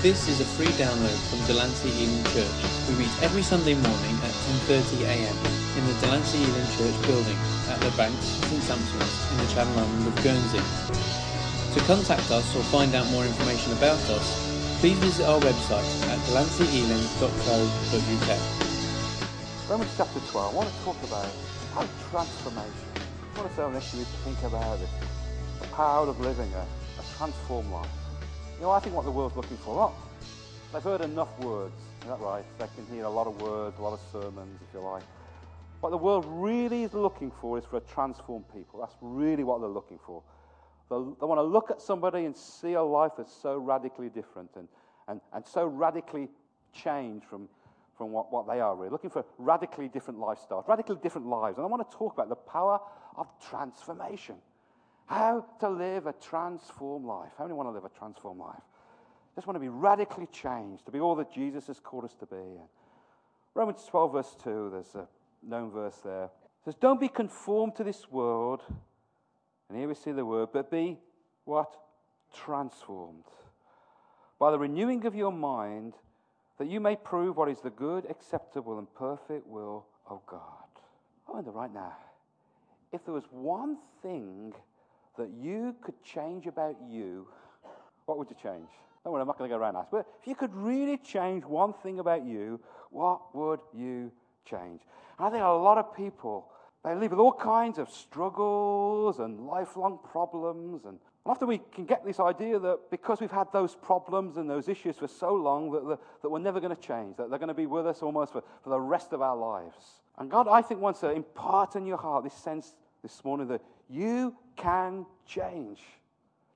This is a free download from Delancey Elim Church. We meet every Sunday morning at 10.30am in the Delancey Elim Church building at the Banks, St Sampson's in the Channel Island of Guernsey. To contact us or find out more information about us, please visit our website at delanceyelim.co.uk. Romans chapter 12, I want to talk about how transformation. I want to say on this, you think about it. The power of living a, a transformed life. You know, I think what the world's looking for, they've heard enough words. Is that right? They can hear a lot of words, a lot of sermons, if you like. What the world really is looking for is for a transformed people. That's really what they're looking for. They, want to look at somebody and see a life that's so radically different and, and, and so radically changed from, from what, what they are really. Looking for radically different lifestyles, radically different lives. And I want to talk about the power of transformation. How to live a transformed life. How many want to live a transformed life? Just want to be radically changed, to be all that Jesus has called us to be. And Romans 12, verse 2, there's a known verse there. It says, Don't be conformed to this world. And here we see the word, but be what? Transformed. By the renewing of your mind, that you may prove what is the good, acceptable, and perfect will of God. I wonder right now, if there was one thing that you could change about you, what would you change? Worry, I'm not going to go around that. But if you could really change one thing about you, what would you change? And I think a lot of people, they live with all kinds of struggles and lifelong problems. And often we can get this idea that because we've had those problems and those issues for so long, that, that we're never going to change, that they're going to be with us almost for, for the rest of our lives. And God, I think, wants to impart in your heart this sense this morning that you can change.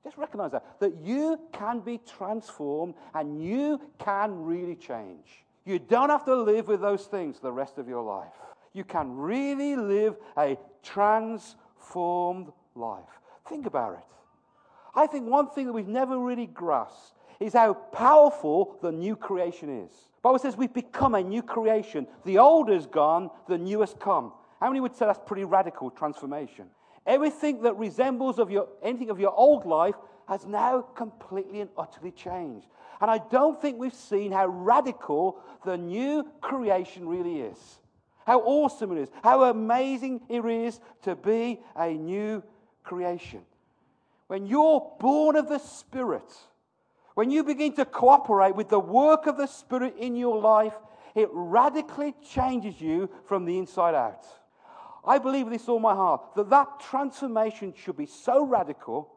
Just recognize that. That you can be transformed and you can really change. You don't have to live with those things the rest of your life. You can really live a transformed life. Think about it. I think one thing that we've never really grasped is how powerful the new creation is. Bible says we've become a new creation. The old is gone, the new has come. How many would say that's pretty radical transformation? Everything that resembles of your, anything of your old life has now completely and utterly changed. And I don't think we've seen how radical the new creation really is. How awesome it is. How amazing it is to be a new creation. When you're born of the Spirit, when you begin to cooperate with the work of the Spirit in your life, it radically changes you from the inside out. I believe this all my heart that that transformation should be so radical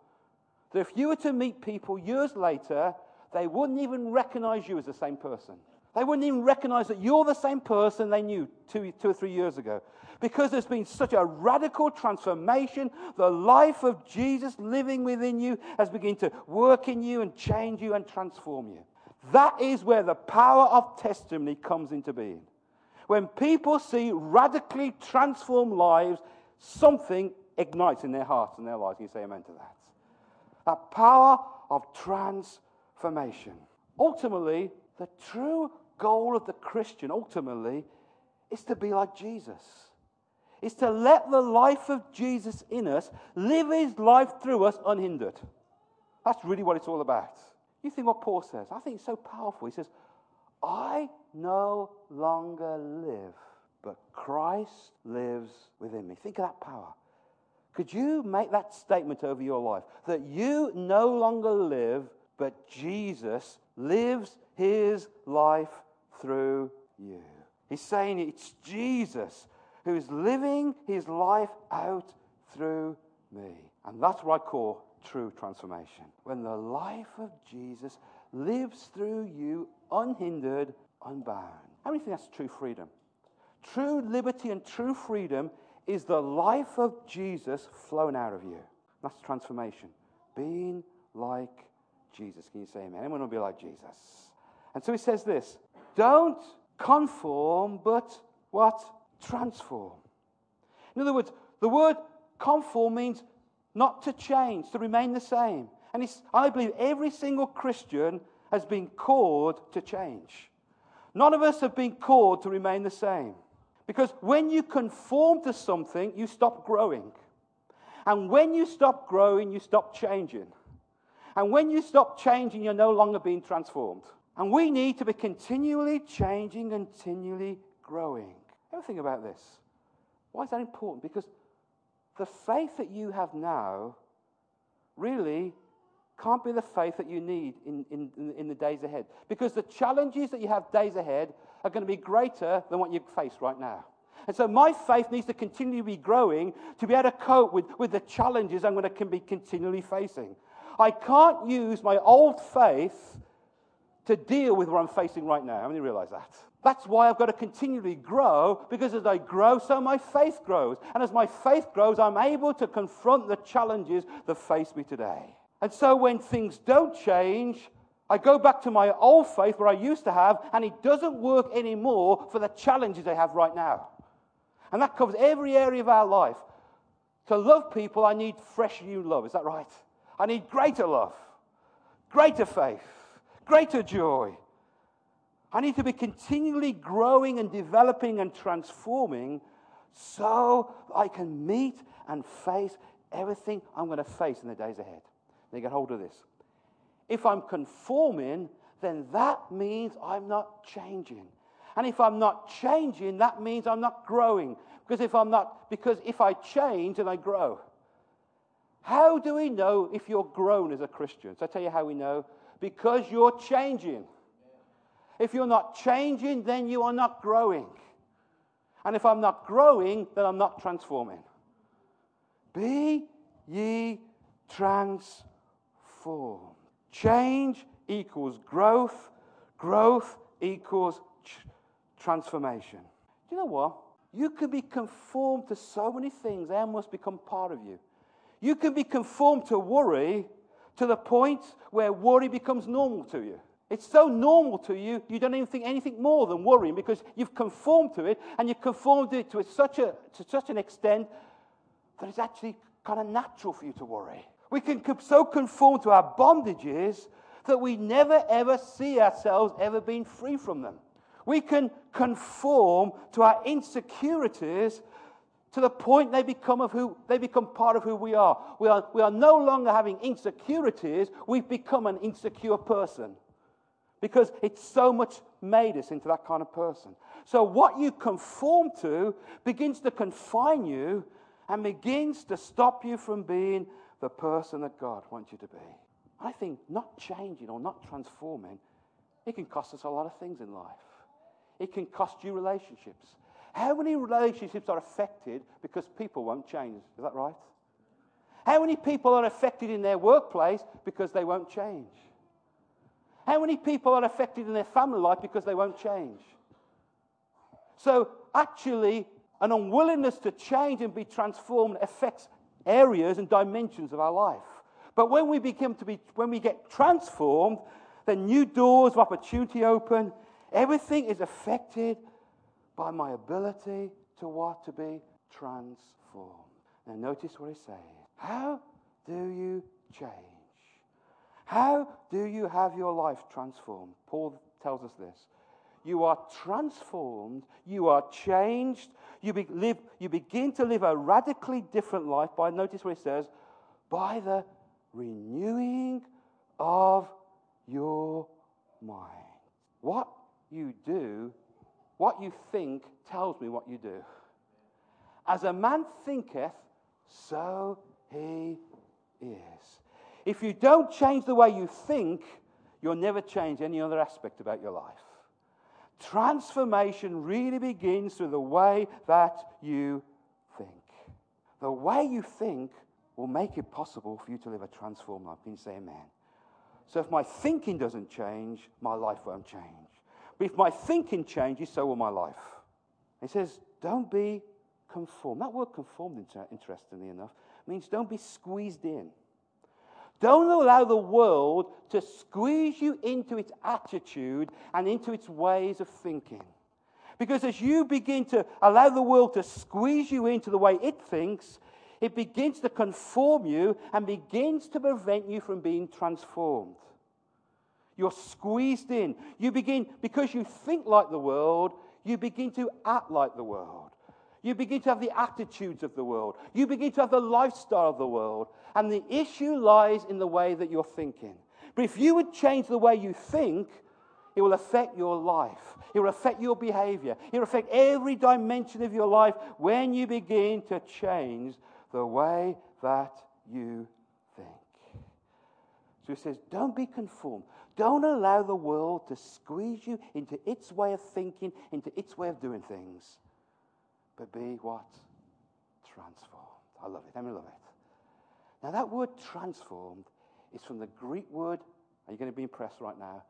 that if you were to meet people years later, they wouldn't even recognize you as the same person. They wouldn't even recognize that you're the same person they knew two, two or three years ago. Because there's been such a radical transformation, the life of Jesus living within you has begun to work in you and change you and transform you. That is where the power of testimony comes into being. When people see radically transformed lives, something ignites in their hearts and their lives. Can you say amen to that? That power of transformation. Ultimately, the true goal of the Christian, ultimately, is to be like Jesus. Is to let the life of Jesus in us live his life through us unhindered. That's really what it's all about. You think what Paul says? I think it's so powerful. He says, I no longer live, but Christ lives within me. Think of that power. Could you make that statement over your life? That you no longer live, but Jesus lives his life through you. He's saying it's Jesus who is living his life out through me. And that's what I call true transformation. When the life of Jesus lives through you unhindered, unbound. How many think that's true freedom? True liberty and true freedom is the life of Jesus flowing out of you. That's transformation. Being like Jesus. Can you say amen? Anyone will be like Jesus. And so he says this don't conform, but what? Transform. In other words, the word conform means not to change, to remain the same. And I believe every single Christian has been called to change. None of us have been called to remain the same. Because when you conform to something, you stop growing. And when you stop growing, you stop changing. And when you stop changing, you're no longer being transformed. And we need to be continually changing, continually growing. Ever think about this? Why is that important? Because the faith that you have now really can't be the faith that you need in, in, in the days ahead. Because the challenges that you have days ahead are going to be greater than what you face right now. And so my faith needs to continually be growing to be able to cope with, with the challenges I'm going to be continually facing. I can't use my old faith to deal with what I'm facing right now. How many realize that? That's why I've got to continually grow because as I grow, so my faith grows. And as my faith grows, I'm able to confront the challenges that face me today. And so when things don't change, I go back to my old faith where I used to have, and it doesn't work anymore for the challenges I have right now. And that covers every area of our life. To love people, I need fresh new love. Is that right? I need greater love, greater faith, greater joy. I need to be continually growing and developing and transforming so I can meet and face everything I'm going to face in the days ahead. Now, get hold of this. If I'm conforming, then that means I'm not changing. And if I'm not changing, that means I'm not growing. Because if I'm not, because if I change, then I grow. How do we know if you're grown as a Christian? So I tell you how we know. Because you're changing. If you're not changing, then you are not growing. And if I'm not growing, then I'm not transforming. Be ye transformed. Change equals growth, growth equals transformation. Do you know what? You can be conformed to so many things, they must become part of you. You can be conformed to worry to the point where worry becomes normal to you. It's so normal to you, you don't even think anything more than worrying because you've conformed to it and you've conformed to it to such, a, to such an extent that it's actually kind of natural for you to worry. We can so conform to our bondages that we never ever see ourselves ever being free from them. We can conform to our insecurities to the point they become, of who, they become part of who we are. We, are. we are no longer having insecurities, we've become an insecure person. Because it's so much made us into that kind of person. So, what you conform to begins to confine you and begins to stop you from being the person that God wants you to be. I think not changing or not transforming, it can cost us a lot of things in life. It can cost you relationships. How many relationships are affected because people won't change? Is that right? How many people are affected in their workplace because they won't change? How many people are affected in their family life because they won't change? So, actually, an unwillingness to change and be transformed affects areas and dimensions of our life. But when we begin to be, when we get transformed, then new doors of opportunity open. Everything is affected by my ability to what? To be transformed. Now, notice what he says. How do you change? How do you have your life transformed? Paul tells us this. You are transformed, you are changed, you, be, live, you begin to live a radically different life by, notice what he says, by the renewing of your mind. What you do what you think tells me what you do. As a man thinketh, so he is. If you don't change the way you think, you'll never change any other aspect about your life. Transformation really begins through the way that you think. The way you think will make it possible for you to live a transformed life. Can you say amen? So if my thinking doesn't change, my life won't change. If my thinking changes, so will my life. He says, don't be conformed. That word conformed, interestingly enough, means don't be squeezed in. Don't allow the world to squeeze you into its attitude and into its ways of thinking. Because as you begin to allow the world to squeeze you into the way it thinks, It begins to conform you and begins to prevent you from being transformed. You're squeezed in. You begin, because you think like the world, you begin to act like the world. You begin to have the attitudes of the world. You begin to have the lifestyle of the world. And the issue lies in the way that you're thinking. But if you would change the way you think, it will affect your life. It will affect your behavior. It will affect every dimension of your life when you begin to change the way that you think. So he says, don't be conformed. Don't allow the world to squeeze you into its way of thinking, into its way of doing things. But be what? Transformed. I love it. I love it. Now, that word transformed is from the Greek word, are you going to be impressed right now?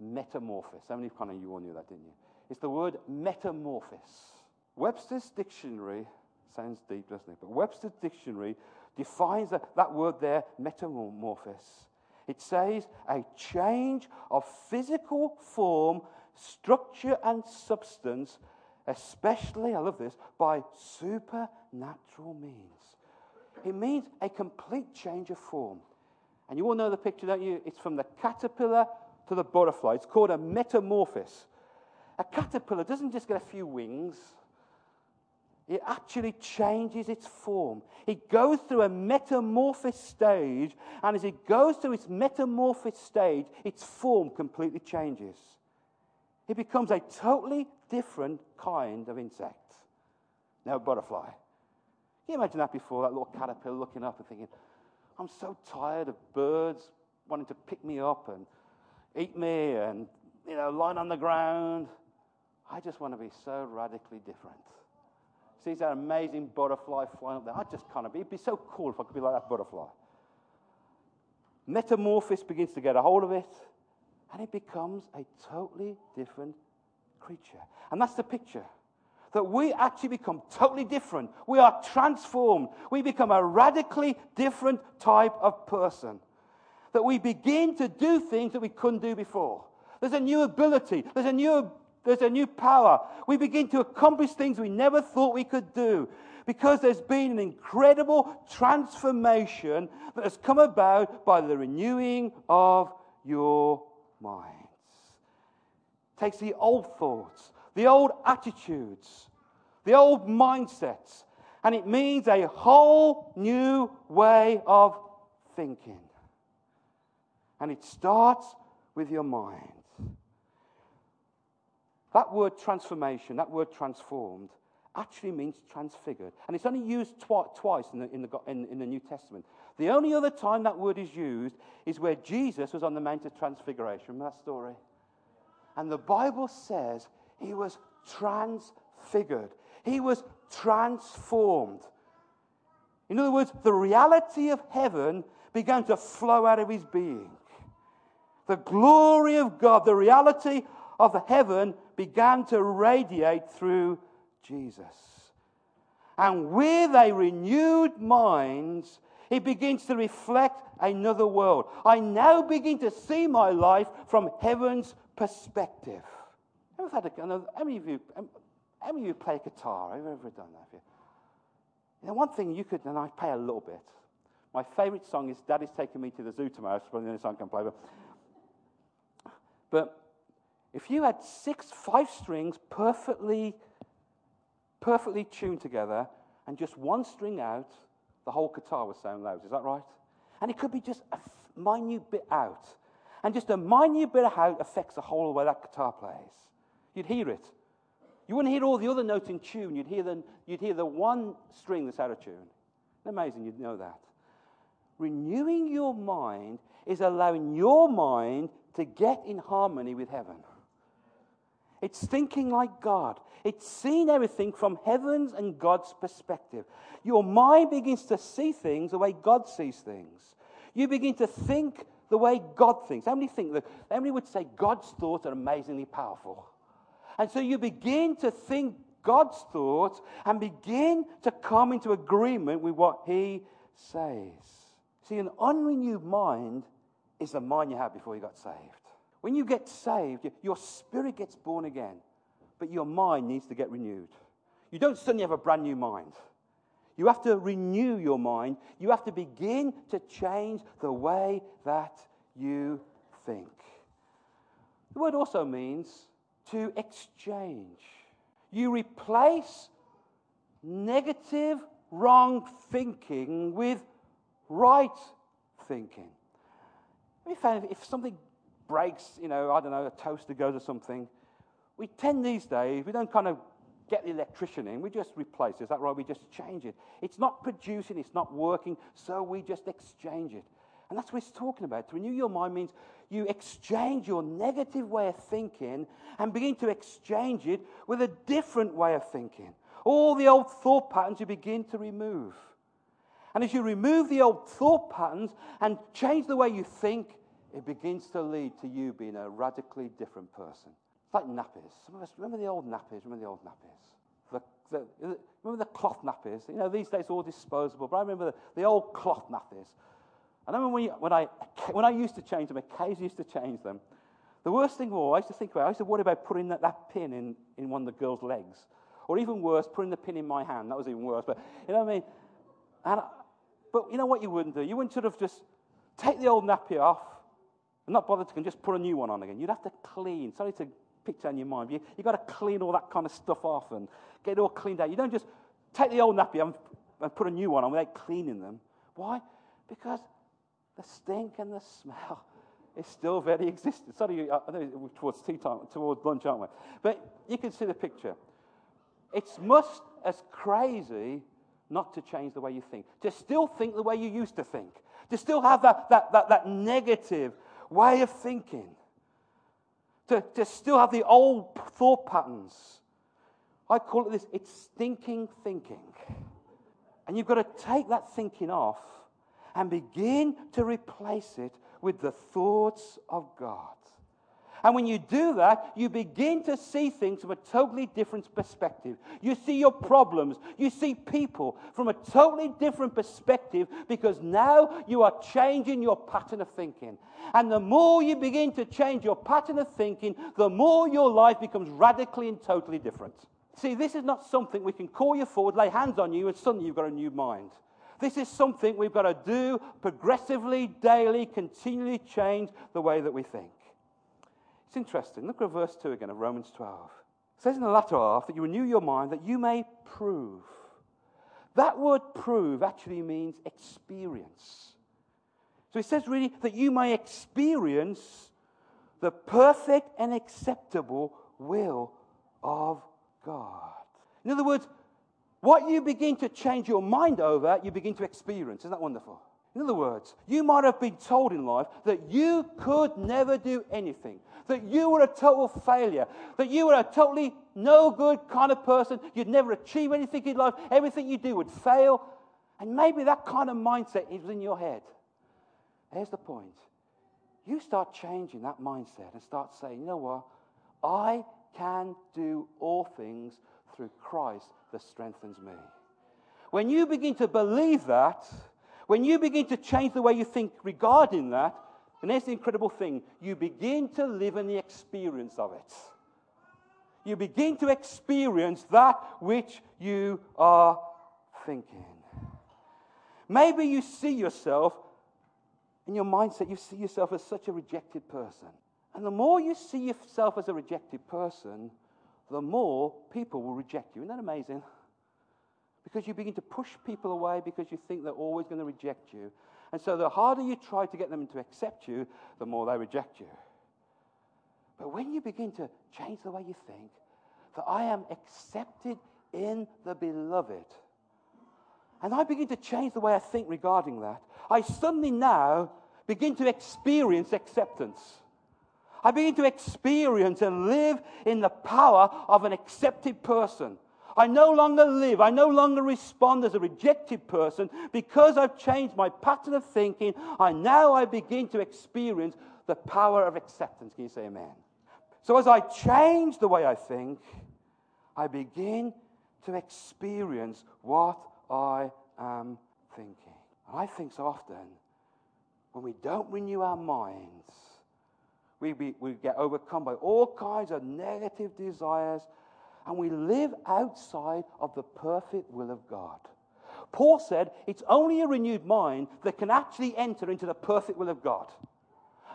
Metamorphosis. How many kind of you all knew that, didn't you? It's the word metamorphosis. Webster's dictionary sounds deep, doesn't it? But Webster's dictionary defines that, that word there, metamorphosis. It says a change of physical form, structure, and substance, especially, I love this, by supernatural means. It means a complete change of form. And you all know the picture, don't you? It's from the caterpillar to the butterfly. It's called a metamorphosis. A caterpillar doesn't just get a few wings, it actually changes its form. It goes through a metamorphosis stage, and as it goes through its metamorphosis stage, its form completely changes. It becomes a totally different kind of insect. Now, butterfly. Can you imagine that before? That little caterpillar looking up and thinking, I'm so tired of birds wanting to pick me up and eat me and, you know, lying on the ground. I just want to be so radically different. Sees that amazing butterfly flying up there. I just can't be. It'd be so cool if I could be like that butterfly. Metamorphosis begins to get a hold of it, and it becomes a totally different creature. And that's the picture. That we actually become totally different. We are transformed. We become a radically different type of person. That we begin to do things that we couldn't do before. There's a new ability. There's a new there's a new power. We begin to accomplish things we never thought we could do because there's been an incredible transformation that has come about by the renewing of your minds. It takes the old thoughts, the old attitudes, the old mindsets, and it means a whole new way of thinking. And it starts with your mind. That word transformation, that word transformed, actually means transfigured. And it's only used twi- twice in the, in, the, in, in the New Testament. The only other time that word is used is where Jesus was on the Mount of Transfiguration. Remember that story? And the Bible says he was transfigured, he was transformed. In other words, the reality of heaven began to flow out of his being. The glory of God, the reality of heaven began to radiate through Jesus. And with a renewed mind, it begins to reflect another world. I now begin to see my life from heaven's perspective. Ever had a, how many of you, um, how many of you play guitar? Have you ever done that? You know, one thing you could, and I play a little bit. My favorite song is Daddy's Taking Me to the Zoo Tomorrow. It's probably the only song I can play. But, but if you had six, five strings perfectly, perfectly tuned together and just one string out, the whole guitar would sound loud. Is that right? And it could be just a minute bit out. And just a minute bit of out affects the whole way that guitar plays. You'd hear it. You wouldn't hear all the other notes in tune. You'd hear the, you'd hear the one string that's out of tune. Amazing, you'd know that. Renewing your mind is allowing your mind to get in harmony with heaven. It's thinking like God. It's seeing everything from heaven's and God's perspective. Your mind begins to see things the way God sees things. You begin to think the way God thinks. How many think that? How many would say God's thoughts are amazingly powerful? And so you begin to think God's thoughts and begin to come into agreement with what He says. See, an unrenewed mind is the mind you had before you got saved. When you get saved, your spirit gets born again, but your mind needs to get renewed. You don't suddenly have a brand new mind. You have to renew your mind. You have to begin to change the way that you think. The word also means to exchange. You replace negative, wrong thinking with right thinking. If something breaks, you know, I don't know, a toaster goes or something, we tend these days, we don't kind of get the electrician in, we just replace it. Is that right? We just change it. It's not producing, it's not working, so we just exchange it. And that's what he's talking about. To renew your mind means you exchange your negative way of thinking and begin to exchange it with a different way of thinking. All the old thought patterns you begin to remove. And as you remove the old thought patterns and change the way you think, it begins to lead to you being a radically different person. It's like nappies. Some of us remember the old nappies. Remember the old nappies. The, the, remember the cloth nappies. You know, these days all disposable. But I remember the, the old cloth nappies. And I remember when, you, when, I, when I used to change them, occasionally used to change them. The worst thing of all, I used to think about, I used to worry about putting that, that pin in, in one of the girls' legs. Or even worse, putting the pin in my hand. That was even worse. But you know what I mean? And, but you know what you wouldn't do? You wouldn't sort of just take the old nappy off and not bother to just put a new one on again. You'd have to clean. Sorry to picture in your mind. You, you've got to clean all that kind of stuff off and get it all cleaned out. You don't just take the old nappy and, and put a new one on without cleaning them. Why? Because the stink and the smell is still very existent. Sorry, I know towards tea time, towards lunch, aren't we? But you can see the picture. It's much as crazy not to change the way you think, to still think the way you used to think, to still have that, that, that, that negative way of thinking, to, to still have the old thought patterns. I call it this it's stinking thinking. And you've got to take that thinking off and begin to replace it with the thoughts of God. And when you do that, you begin to see things from a totally different perspective. You see your problems, you see people from a totally different perspective because now you are changing your pattern of thinking. And the more you begin to change your pattern of thinking, the more your life becomes radically and totally different. See, this is not something we can call you forward, lay hands on you, and suddenly you've got a new mind. This is something we've got to do progressively, daily, continually change the way that we think. It's interesting. Look at verse 2 again of Romans 12. It says in the latter half that you renew your mind that you may prove. That word prove actually means experience. So it says really that you may experience the perfect and acceptable will of God. In other words, what you begin to change your mind over, you begin to experience. Isn't that wonderful? In other words, you might have been told in life that you could never do anything, that you were a total failure, that you were a totally no good kind of person, you'd never achieve anything in life, everything you do would fail. And maybe that kind of mindset is in your head. Here's the point you start changing that mindset and start saying, you know what? I can do all things through Christ that strengthens me. When you begin to believe that, when you begin to change the way you think regarding that, and that's the incredible thing you begin to live in the experience of it. You begin to experience that which you are thinking. Maybe you see yourself in your mindset, you see yourself as such a rejected person. And the more you see yourself as a rejected person, the more people will reject you. Isn't that amazing? Because you begin to push people away because you think they're always going to reject you. And so the harder you try to get them to accept you, the more they reject you. But when you begin to change the way you think, that I am accepted in the beloved, and I begin to change the way I think regarding that, I suddenly now begin to experience acceptance. I begin to experience and live in the power of an accepted person. I no longer live, I no longer respond as a rejected person because I've changed my pattern of thinking. I now I begin to experience the power of acceptance. Can you say amen? So as I change the way I think, I begin to experience what I am thinking. I think so often when we don't renew our minds, we, be, we get overcome by all kinds of negative desires and we live outside of the perfect will of God. Paul said it's only a renewed mind that can actually enter into the perfect will of God.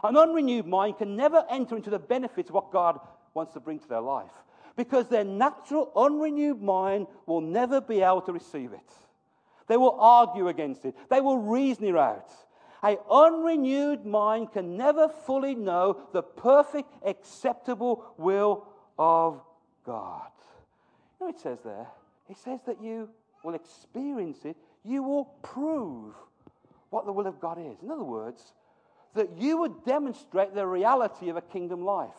An unrenewed mind can never enter into the benefits of what God wants to bring to their life because their natural, unrenewed mind will never be able to receive it. They will argue against it, they will reason it out. An unrenewed mind can never fully know the perfect, acceptable will of God. Know, it says there, it says that you will experience it, you will prove what the will of God is. In other words, that you would demonstrate the reality of a kingdom life.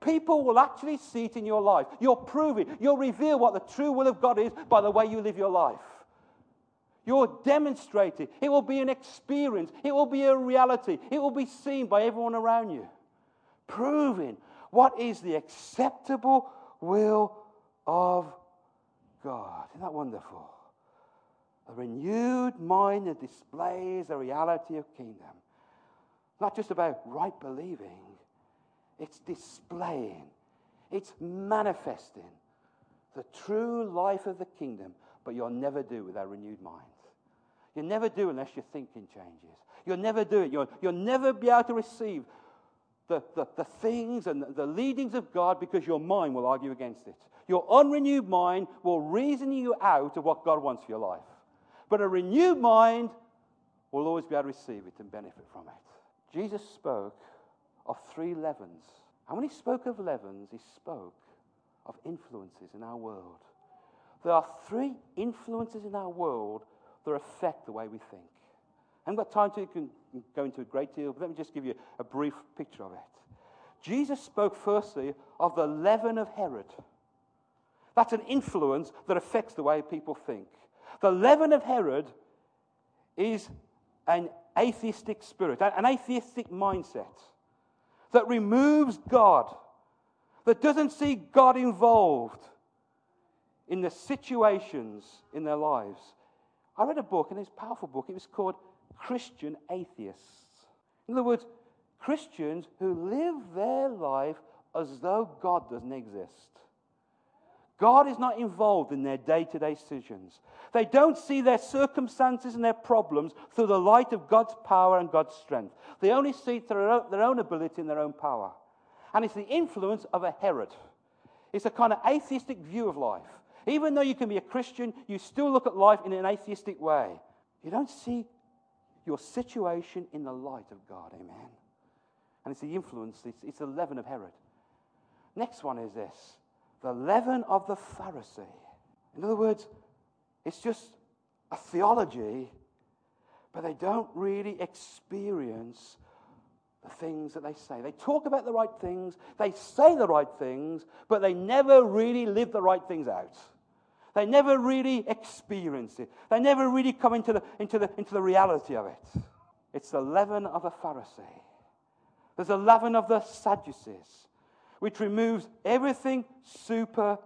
People will actually see it in your life. You'll prove it. You'll reveal what the true will of God is by the way you live your life. You'll demonstrate it. It will be an experience. It will be a reality. It will be seen by everyone around you. Proving what is the acceptable will of God. Isn't that wonderful? A renewed mind that displays the reality of kingdom. Not just about right believing, it's displaying, it's manifesting the true life of the kingdom, but you'll never do with a renewed mind. You'll never do unless your thinking changes. You'll never do it. You'll, you'll never be able to receive the, the, the things and the leadings of God because your mind will argue against it. Your unrenewed mind will reason you out of what God wants for your life. But a renewed mind will always be able to receive it and benefit from it. Jesus spoke of three leavens. And when he spoke of leavens, he spoke of influences in our world. There are three influences in our world that affect the way we think. I haven't got time to go into a great deal, but let me just give you a brief picture of it. Jesus spoke firstly of the leaven of Herod. That's an influence that affects the way people think. The leaven of Herod is an atheistic spirit, an atheistic mindset that removes God, that doesn't see God involved in the situations in their lives. I read a book, and it's a powerful book. It was called Christian Atheists. In other words, Christians who live their life as though God doesn't exist. God is not involved in their day to day decisions. They don't see their circumstances and their problems through the light of God's power and God's strength. They only see it through their own ability and their own power. And it's the influence of a Herod. It's a kind of atheistic view of life. Even though you can be a Christian, you still look at life in an atheistic way. You don't see your situation in the light of God. Amen. And it's the influence, it's, it's the leaven of Herod. Next one is this the leaven of the Pharisee. In other words, it's just a theology, but they don't really experience the things that they say. They talk about the right things, they say the right things, but they never really live the right things out. They never really experience it. They never really come into the, into the, into the reality of it. It's the leaven of a Pharisee. There's a leaven of the Sadducees which removes everything supernatural.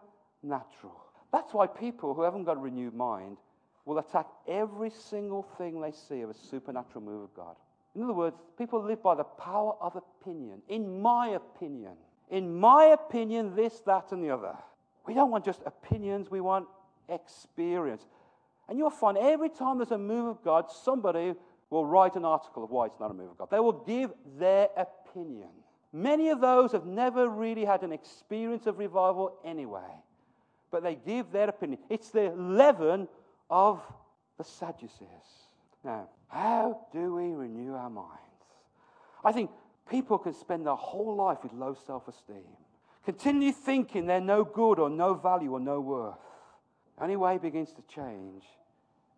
That's why people who haven't got a renewed mind will attack every single thing they see of a supernatural move of God. In other words, people live by the power of opinion. In my opinion. In my opinion, this, that, and the other. We don't want just opinions, we want experience. And you'll find every time there's a move of God, somebody will write an article of why it's not a move of God. They will give their opinion. Many of those have never really had an experience of revival anyway, but they give their opinion. It's the leaven of the Sadducees. Now, how do we renew our minds? I think people can spend their whole life with low self esteem, continue thinking they're no good or no value or no worth. The only way it begins to change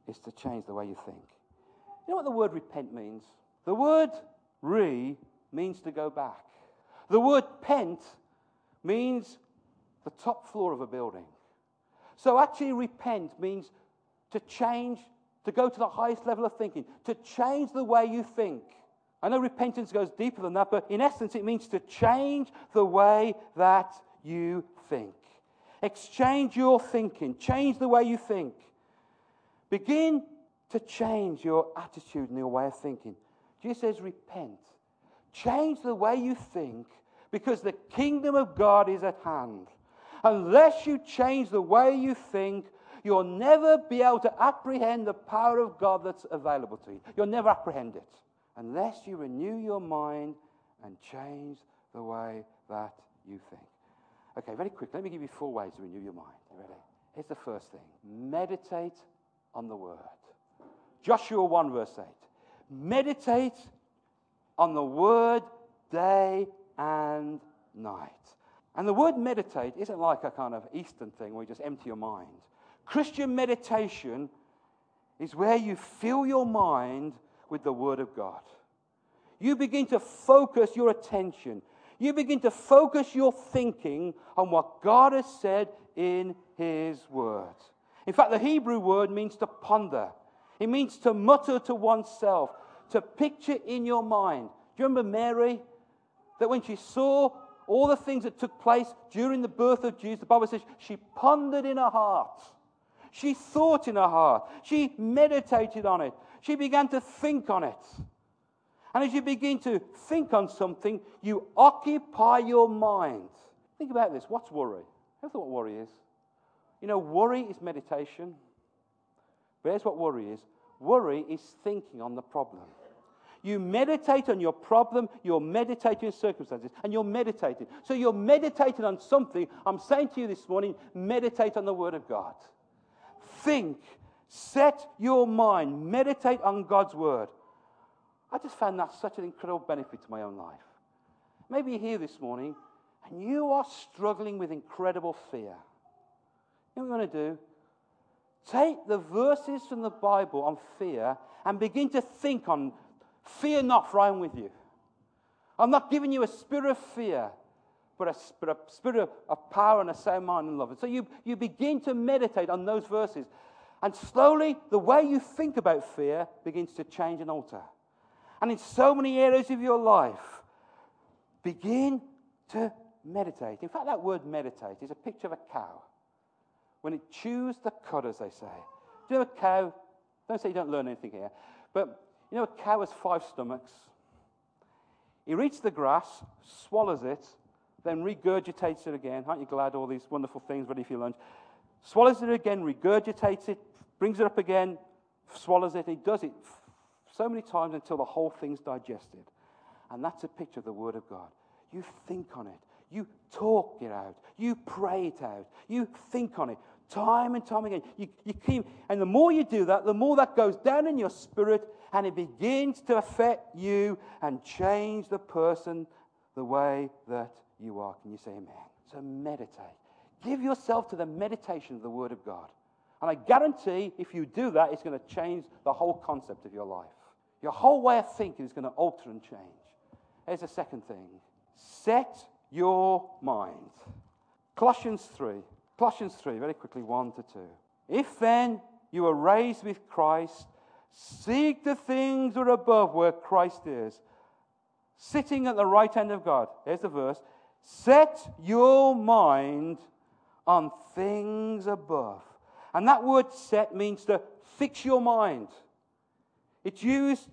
is to change the way you think. You know what the word repent means? The word re means to go back. The word pent means the top floor of a building. So actually, repent means to change, to go to the highest level of thinking, to change the way you think. I know repentance goes deeper than that, but in essence, it means to change the way that you think. Exchange your thinking, change the way you think. Begin to change your attitude and your way of thinking. Jesus says, repent. Change the way you think because the kingdom of God is at hand. Unless you change the way you think, You'll never be able to apprehend the power of God that's available to you. You'll never apprehend it unless you renew your mind and change the way that you think. Okay, very quickly, let me give you four ways to renew your mind. Ready? Here's the first thing meditate on the word. Joshua 1, verse 8. Meditate on the word day and night. And the word meditate isn't like a kind of Eastern thing where you just empty your mind. Christian meditation is where you fill your mind with the Word of God. You begin to focus your attention. You begin to focus your thinking on what God has said in His Word. In fact, the Hebrew word means to ponder, it means to mutter to oneself, to picture in your mind. Do you remember Mary? That when she saw all the things that took place during the birth of Jesus, the Bible says she pondered in her heart. She thought in her heart. She meditated on it. She began to think on it. And as you begin to think on something, you occupy your mind. Think about this. What's worry? Have thought what worry is? You know, worry is meditation. But here's what worry is worry is thinking on the problem. You meditate on your problem, you're meditating on circumstances, and you're meditating. So you're meditating on something. I'm saying to you this morning, meditate on the Word of God. Think, set your mind, meditate on God's Word. I just found that such an incredible benefit to my own life. Maybe you're here this morning and you are struggling with incredible fear. You know what I'm going to do? Take the verses from the Bible on fear and begin to think on fear not, for I am with you. I'm not giving you a spirit of fear, but a, spirit of, of power and a sound mind and love. And so you, you begin to meditate on those verses. And slowly, the way you think about fear begins to change and alter. And in so many areas of your life, begin to meditate. In fact, that word meditate is a picture of a cow. When it chews the cud, as they say. Do you know a cow? Don't say you don't learn anything here. But you know a cow has five stomachs. He eats the grass, swallows it, then regurgitates it again. Aren't you glad all these wonderful things ready for your lunch? Swallows it again, regurgitates it, brings it up again, swallows it. He does it so many times until the whole thing's digested. And that's a picture of the Word of God. You think on it, you talk it out, you pray it out, you think on it time and time again. You, you keep, and the more you do that, the more that goes down in your spirit and it begins to affect you and change the person the way that you are. Can you say amen? So meditate. Give yourself to the meditation of the Word of God. And I guarantee if you do that, it's going to change the whole concept of your life. Your whole way of thinking is going to alter and change. Here's the second thing set your mind. Colossians 3. Colossians 3, very quickly, 1 to 2. If then you are raised with Christ, seek the things that are above where Christ is, sitting at the right hand of God. Here's the verse Set your mind on things above. And that word set means to fix your mind. It's used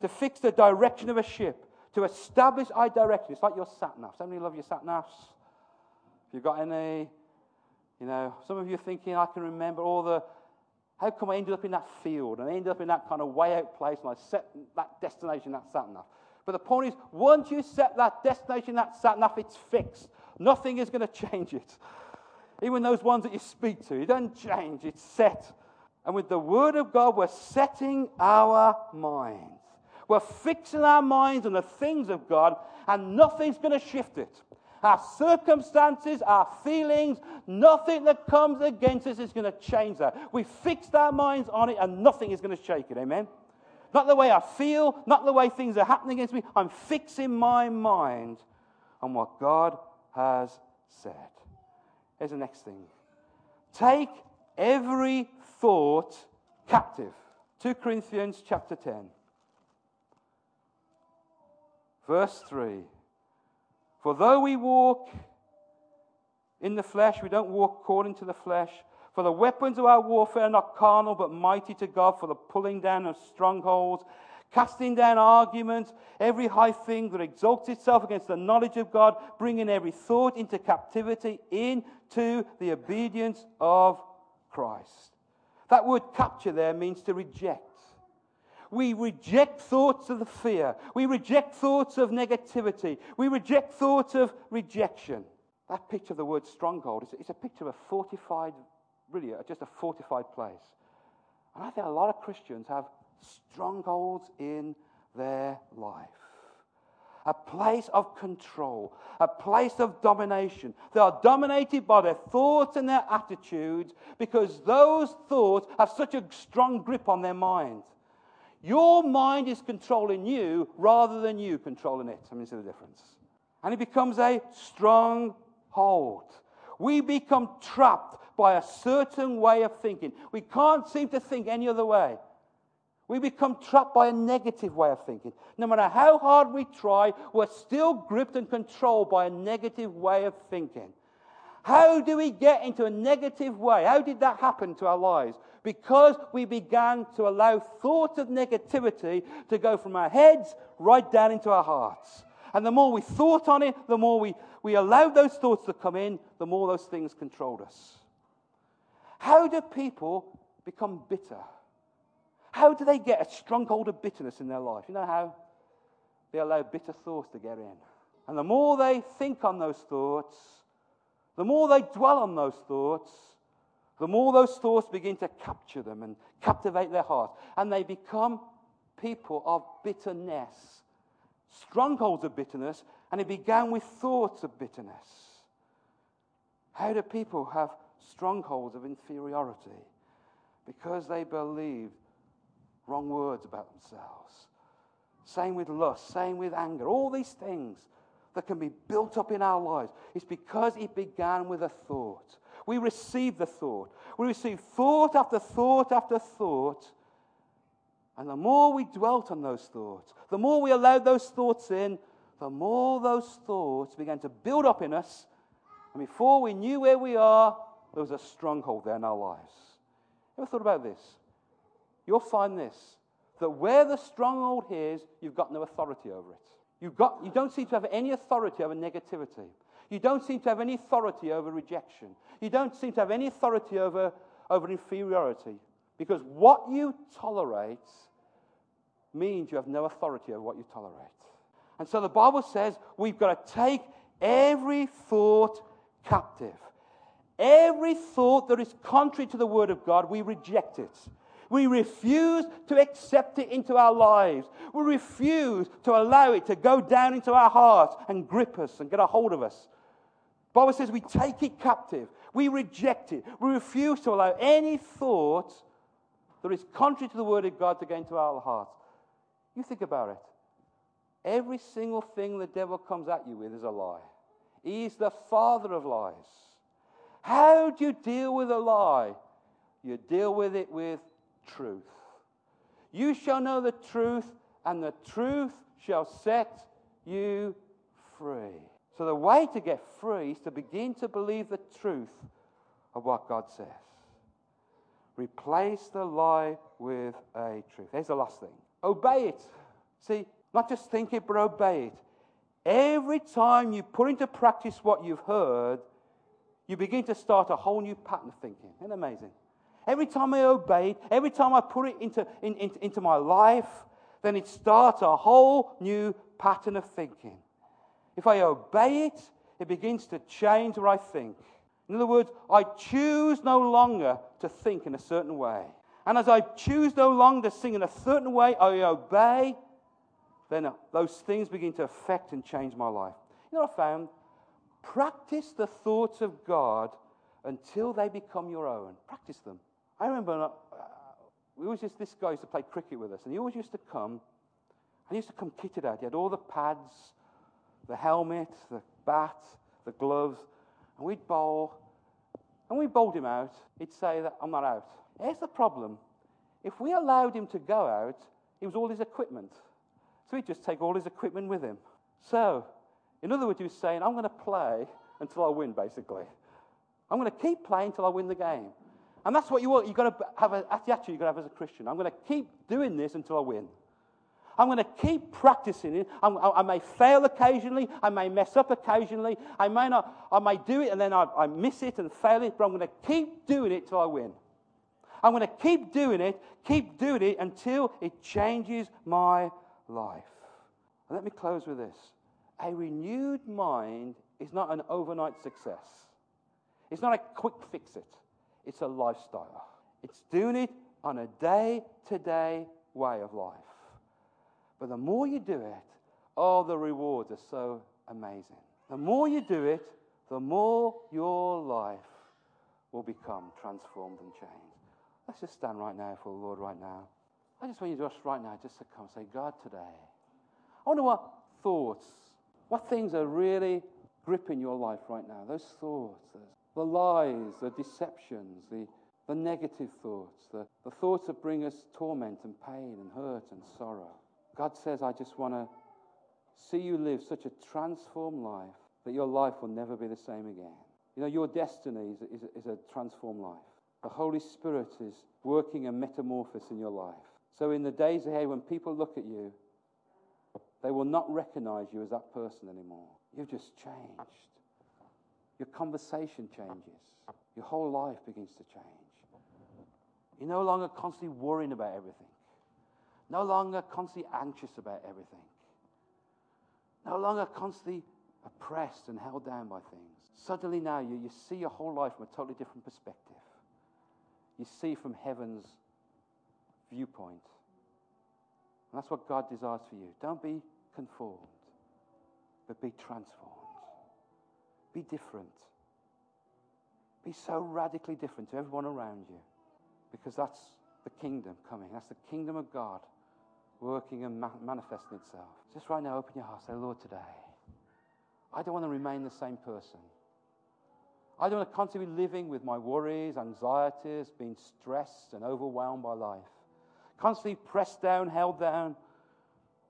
to fix the direction of a ship, to establish our direction. It's like your sat nav. many love your sat navs? If you've got any, you know, some of you are thinking, I can remember all the, how come I ended up in that field and I ended up in that kind of way out place and I set that destination, that sat nav? But the point is, once you set that destination, that sat nav, it's fixed. Nothing is going to change it. Even those ones that you speak to, it doesn't change, it's set. And with the Word of God, we're setting our minds. We're fixing our minds on the things of God, and nothing's going to shift it. Our circumstances, our feelings, nothing that comes against us is going to change that. We fixed our minds on it, and nothing is going to shake it. Amen? Not the way I feel, not the way things are happening against me. I'm fixing my mind on what God has said. Here's the next thing take every thought captive. 2 Corinthians chapter 10, verse 3. For though we walk in the flesh, we don't walk according to the flesh. For the weapons of our warfare are not carnal, but mighty to God for the pulling down of strongholds, casting down arguments, every high thing that exalts itself against the knowledge of God, bringing every thought into captivity, into the obedience of Christ. That word capture there means to reject. We reject thoughts of the fear. We reject thoughts of negativity. We reject thoughts of rejection. That picture of the word stronghold is a picture of a fortified, really, uh, just a fortified place. And I think a lot of Christians have strongholds in their life a place of control, a place of domination. They are dominated by their thoughts and their attitudes because those thoughts have such a strong grip on their mind. Your mind is controlling you rather than you controlling it. I mean, see the difference. And it becomes a stronghold. We become trapped by a certain way of thinking. We can't seem to think any other way. We become trapped by a negative way of thinking. No matter how hard we try, we're still gripped and controlled by a negative way of thinking. How do we get into a negative way? How did that happen to our lives? Because we began to allow thoughts of negativity to go from our heads right down into our hearts. And the more we thought on it, the more we, we allowed those thoughts to come in, the more those things controlled us. How do people become bitter? How do they get a stronghold of bitterness in their life? You know how? They allow bitter thoughts to get in. And the more they think on those thoughts, the more they dwell on those thoughts, the more those thoughts begin to capture them and captivate their hearts. And they become people of bitterness, strongholds of bitterness, and it began with thoughts of bitterness. How do people have strongholds of inferiority? Because they believe wrong words about themselves. Same with lust, same with anger, all these things that can be built up in our lives. It's because it began with a thought. We receive the thought. We receive thought after thought after thought. And the more we dwelt on those thoughts, the more we allowed those thoughts in, the more those thoughts began to build up in us. And before we knew where we are, there was a stronghold there in our lives. Ever thought about this? you'll find this that where the stronghold is, you've got no authority over it. You've got, you don't seem to have any authority over negativity. You don't seem to have any authority over rejection. You don't seem to have any authority over, over inferiority. Because what you tolerate means you have no authority over what you tolerate. And so the Bible says we've got to take every thought captive. Every thought that is contrary to the Word of God, we reject it. We refuse to accept it into our lives. We refuse to allow it to go down into our hearts and grip us and get a hold of us. Bible says we take it captive. We reject it. We refuse to allow any thought that is contrary to the Word of God to get into our hearts. You think about it. Every single thing the devil comes at you with is a lie. He's the father of lies. How do you deal with a lie? You deal with it with truth. You shall know the truth, and the truth shall set you free. So, the way to get free is to begin to believe the truth of what God says. Replace the lie with a truth. Here's the last thing obey it. See, not just think it, but obey it. Every time you put into practice what you've heard, you begin to start a whole new pattern of thinking. Isn't amazing? Every time I obey every time I put it into, in, in, into my life, then it starts a whole new pattern of thinking. If I obey it, it begins to change what I think. In other words, I choose no longer to think in a certain way. And as I choose no longer to sing in a certain way, I obey, then those things begin to affect and change my life. You know what I found? Practice the thoughts of God until they become your own. Practice them. I remember uh, we always used, this guy used to play cricket with us, and he always used to come, and he used to come kitted out. He had all the pads, the helmet, the bat, the gloves, and we'd bowl. And we bowled him out, he'd say that I'm not out. Here's the problem. If we allowed him to go out, he was all his equipment. So he'd just take all his equipment with him. So, in other words, he was saying, I'm going to play until I win, basically. I'm going to keep playing until I win the game. And that's what you want. You've got to have a, the attitude you've got to have as a Christian. I'm going to keep doing this until I win. I'm going to keep practicing it. I, I, may fail occasionally. I may mess up occasionally. I may not. I may do it and then I, I miss it and fail it. But I'm going to keep doing it till I win. I'm going to keep doing it, keep doing it until it changes my life. And let me close with this. A renewed mind is not an overnight success. It's not a quick fix it. It's a lifestyle. It's doing it on a day to day way of life. But the more you do it, all the rewards are so amazing. The more you do it, the more your life will become transformed and changed. Let's just stand right now for the Lord right now. I just want you to just right now just to come and say, God, today, I wonder what thoughts, what things are really gripping your life right now. Those thoughts, the lies, the deceptions, the, the negative thoughts, the, the thoughts that bring us torment and pain and hurt and sorrow. God says, I just want to see you live such a transformed life that your life will never be the same again. You know, your destiny is, is, is a transformed life. The Holy Spirit is working a metamorphosis in your life. So, in the days ahead, when people look at you, they will not recognize you as that person anymore. You've just changed. Your conversation changes. Your whole life begins to change. You're no longer constantly worrying about everything, no longer constantly anxious about everything, no longer constantly oppressed and held down by things. Suddenly now you, you see your whole life from a totally different perspective. You see from heaven's viewpoint. And that's what God desires for you. Don't be conformed, but be transformed. Be different. Be so radically different to everyone around you because that's the kingdom coming. That's the kingdom of God working and ma- manifesting itself. Just right now, open your heart. Say, Lord, today, I don't want to remain the same person. I don't want to constantly living with my worries, anxieties, being stressed and overwhelmed by life. Constantly pressed down, held down.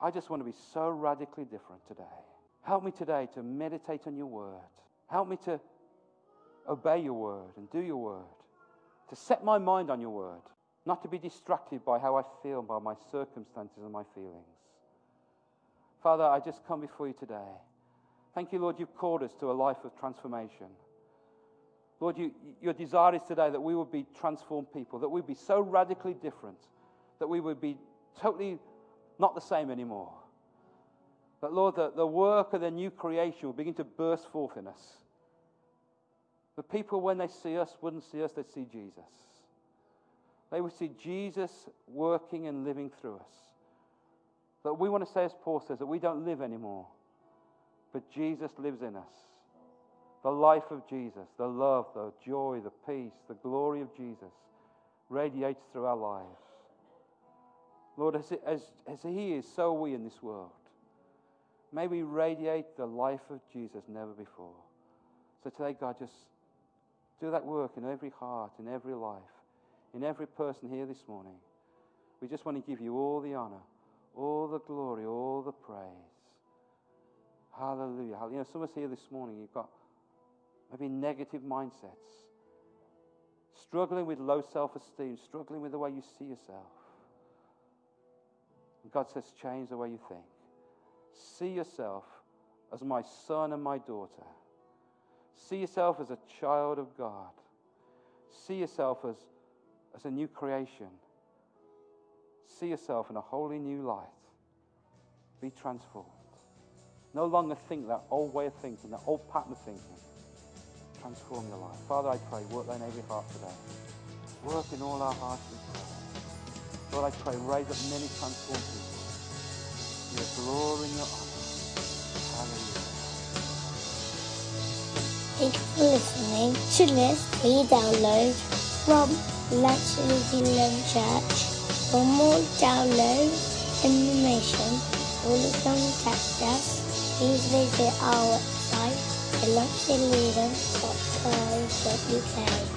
I just want to be so radically different today. Help me today to meditate on your word. Help me to obey your word and do your word. To set my mind on your word. Not to be distracted by how I feel, by my circumstances and my feelings. Father, I just come before you today. Thank you, Lord, you've called us to a life of transformation. Lord, you, your desire is today that we would be transformed people, that we'd be so radically different, that we would be totally not the same anymore. But Lord, the, the work of the new creation will begin to burst forth in us. The people, when they see us, wouldn't see us, they'd see Jesus. They would see Jesus working and living through us. That we want to say, as Paul says, that we don't live anymore, but Jesus lives in us. The life of Jesus, the love, the joy, the peace, the glory of Jesus radiates through our lives. Lord, as, as, as He is, so are we in this world. May we radiate the life of Jesus never before. So today, God, just do that work in every heart, in every life, in every person here this morning. We just want to give you all the honor, all the glory, all the praise. Hallelujah. You know, some of us here this morning, you've got maybe negative mindsets, struggling with low self esteem, struggling with the way you see yourself. And God says, change the way you think. See yourself as my son and my daughter. See yourself as a child of God. See yourself as, as a new creation. See yourself in a wholly new light. Be transformed. No longer think that old way of thinking, that old pattern of thinking. Transform your life. Father, I pray, work that in every heart today. Work in all our hearts we pray. Lord, I pray, raise up many transformed people. Your glory and your honor. Thank you for listening to this free download from Lancashire Zealand Church. For more download information or to contact us, please visit our website at.